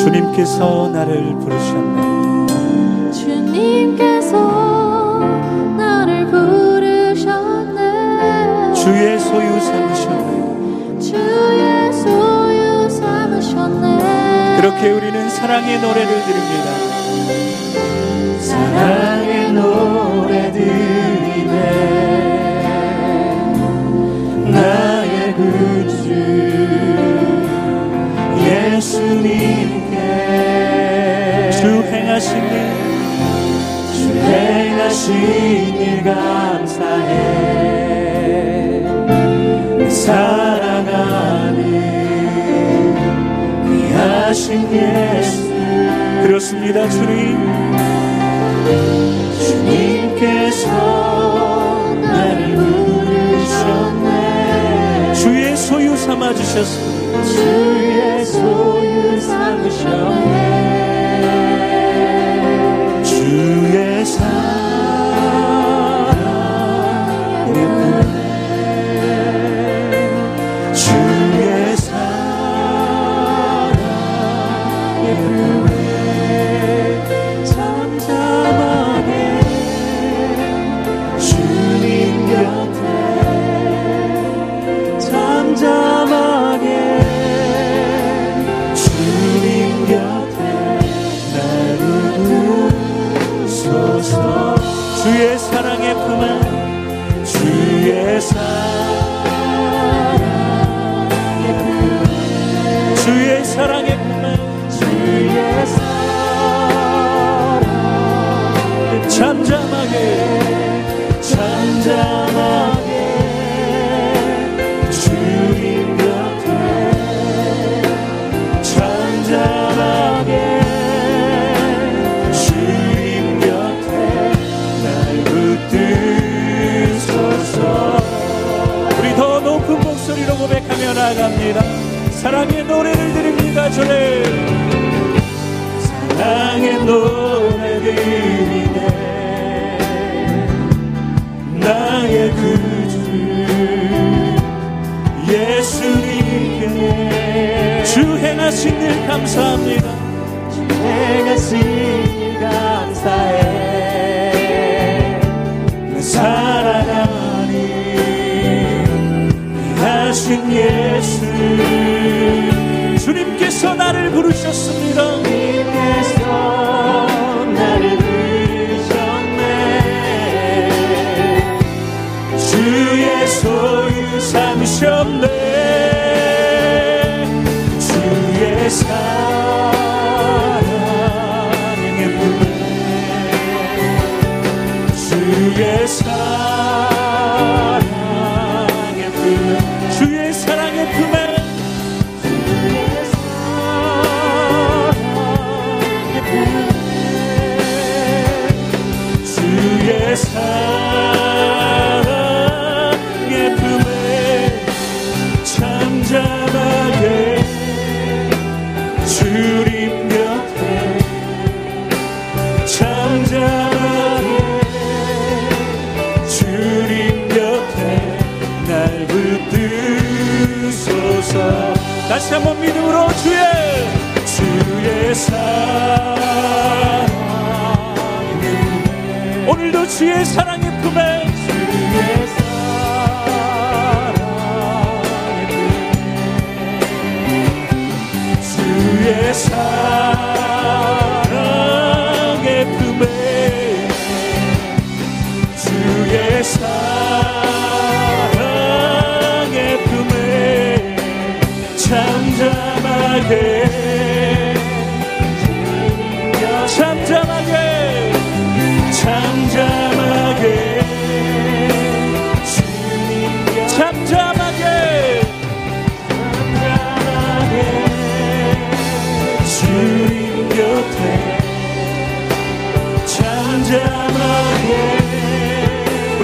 주님께서 나를 부르셨네. 주님께서 나를 부르셨네. 주의 소유 삼으셨네. 주의 소유 삼으셨네. 그렇게 우리는 사랑의 노래를 드립니다. 사랑의 노래 드리네. 나의 구주 예수님께 주 행하신 일, 주 행하신 일 감사해. 사랑하는 귀하신 예수. 그렇습니다 주님. 주님께서 나를 부르셨네. 주의 소유 삼아주셨습니다. 주의 소유 삼으셨네 예수 주님께서 나를 부르셨습니다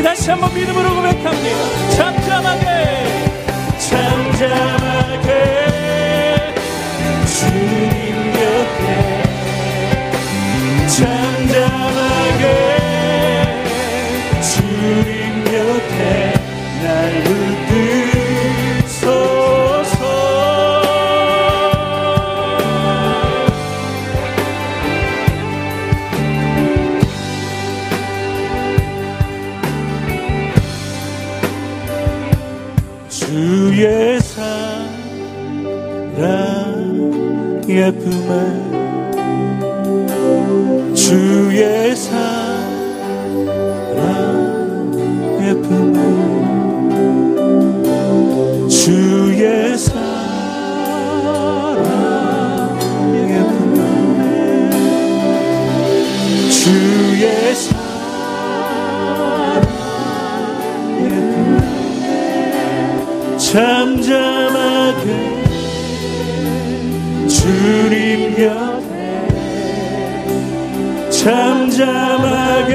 우리 다시 한번 믿음으로 고백합니다. 잠잠하게 잠잠하게. 주님 곁에 잠잠하게. 주님 곁에 날 붙드 주의 사랑의 품에 주의 사랑의 품에 주의 사랑의 품에 주 잠잠하게 주님 곁에 잠잠하게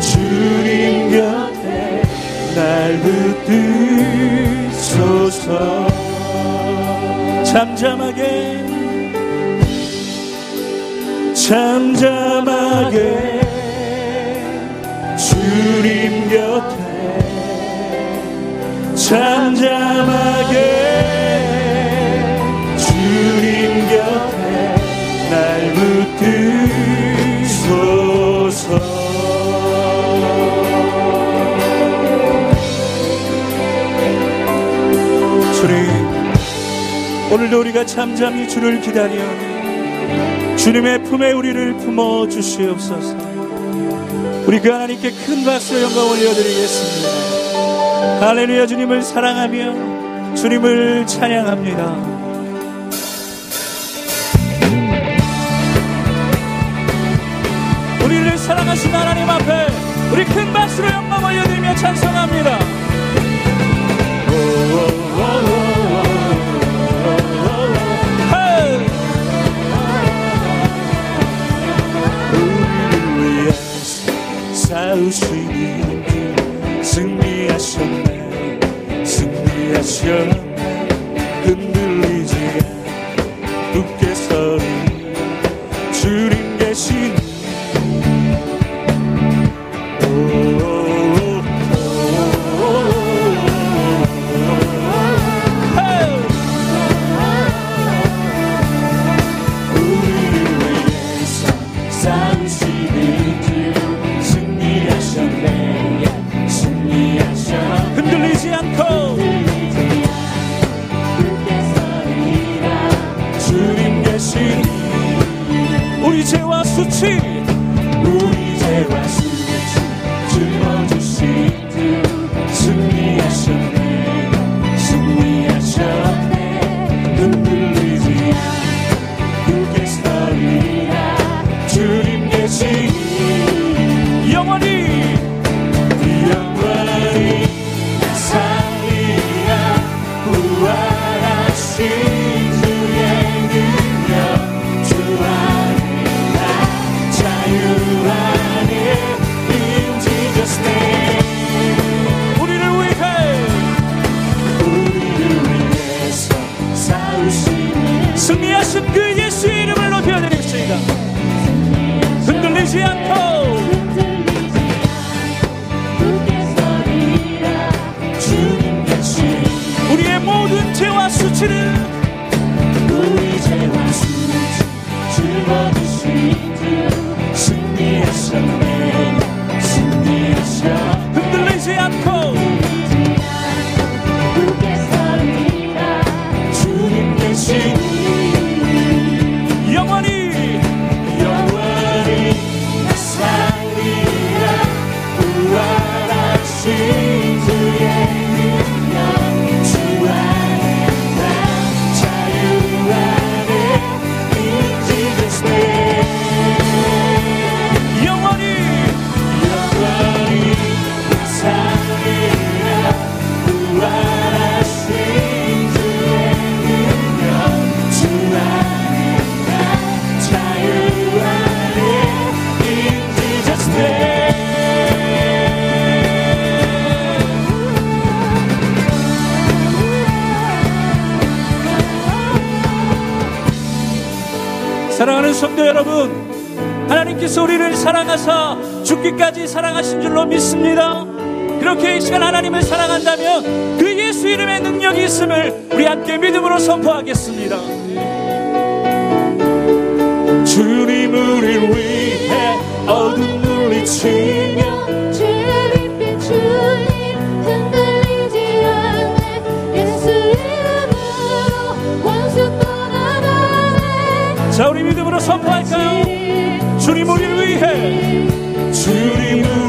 주님 곁에 날 붙드소서. 잠잠하게 잠잠하게 주님 곁에 잠잠하게 주님 곁에 날 붙드소서. 주님 오늘도 우리가 잠잠히 주를 기다려 주님의 품에 우리를 품어 주시옵소서. 우리 그 하나님께 큰 박수 영광 올려드리겠습니다 할렐루야 주님을 사랑하며 주님을 찬양합니다. 우리를 사랑하신 하나님 앞에 우리 큰 박수로 영광 올려드리며 찬송합니다! 우리를 위해서 싸우시니 승리하셨네 승리하셨네 계시니 우리 죄와 수치 우리 죄와 수치 사랑하는 성도 여러분, 하나님께서 우리를 사랑하사 죽기까지 사랑하신 줄로 믿습니다. 그렇게 이 시간 하나님을 사랑한다면 그 예수 이름의 능력이 있음을 우리 함께 믿음으로 선포하겠습니다. 주님 우리 위해 어둠 물리치며 자 우리 선포할까요? 주님 우리를 위해 주님 을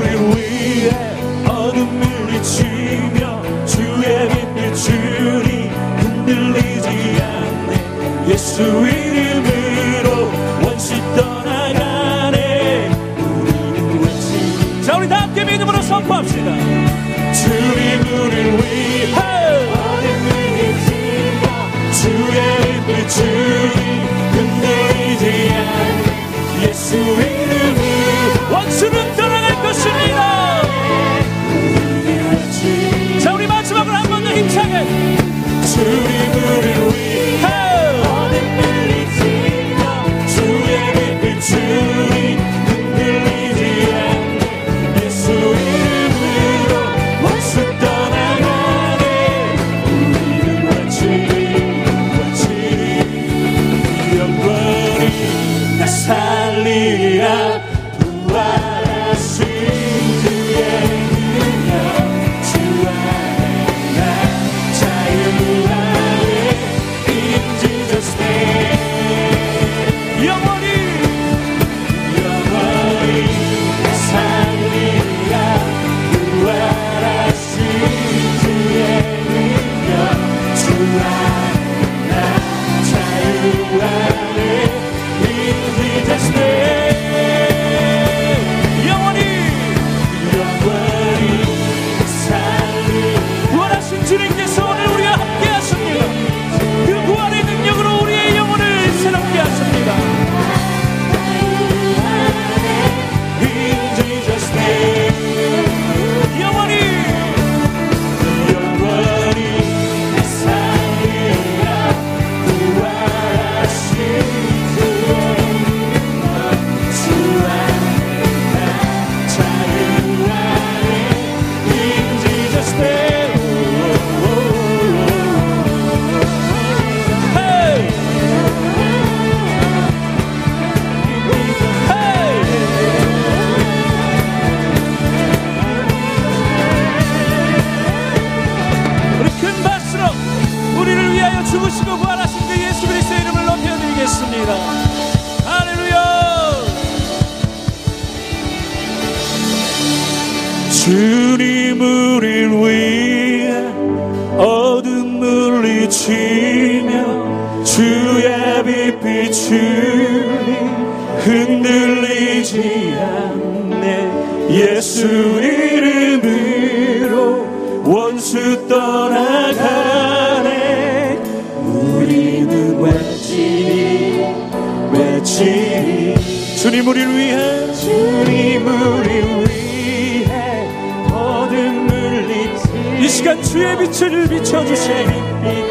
비추며 주의 빛 비추니 흔들리지 않네. 예수 이름으로 원수 떠나가네. 우리는 외치니 외치니 주님 우리를 위해. 주님 우리를 위해 모든 물리치 이 시간 주의 빛을 비춰주시니.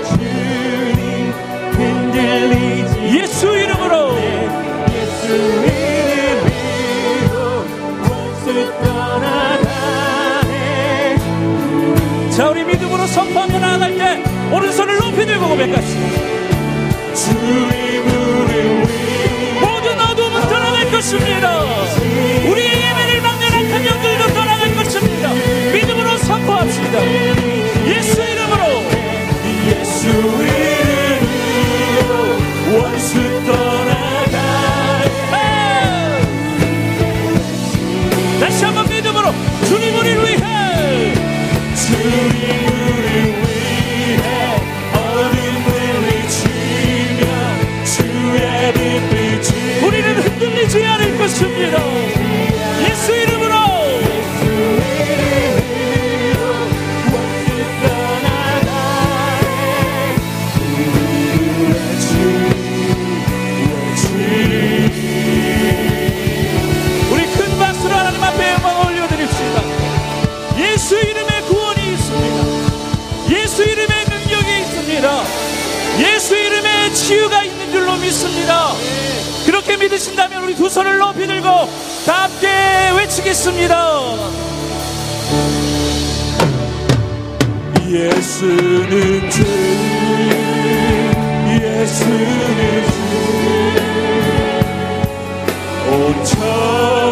선판을 안 나갈 때 오른손을 높이 들고 고백합시다 주의 무릎 모든 어둠은 드러낼 것입니다. 예수는 주 예수는 주온 천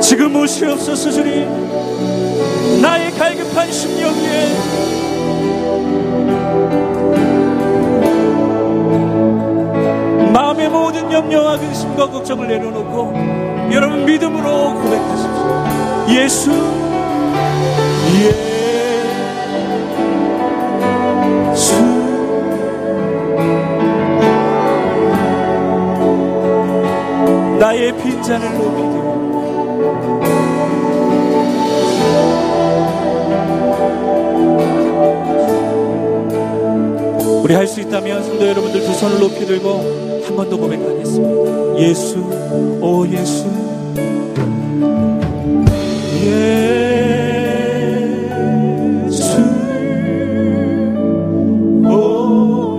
지금 오시옵소서 주님 나의 갈급한 심령 위에 마음의 모든 염려와 근심과 걱정을 내려놓고 여러분 믿음으로 고백하십시오. 예수. 나의 빈잔을 높이고 우리 할 수 있다면 성도 여러분들 두 손을 높이 들고 한 번 더 고백하겠습니다. 예수, 오 예수, 오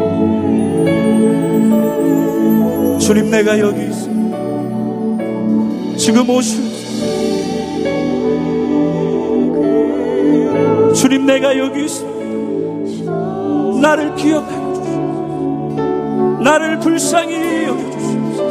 주님 내가 여기. 지금 오시옵소서. 주님 내가 여기 있습니다. 나를 주시옵소서. 나를 불쌍히 여겨 주시옵소서.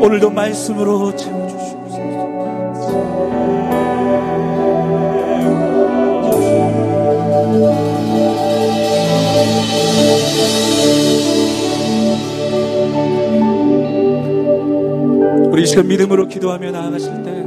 오늘도 말씀으로 이 시간 믿음으로 기도하며 나아가실 때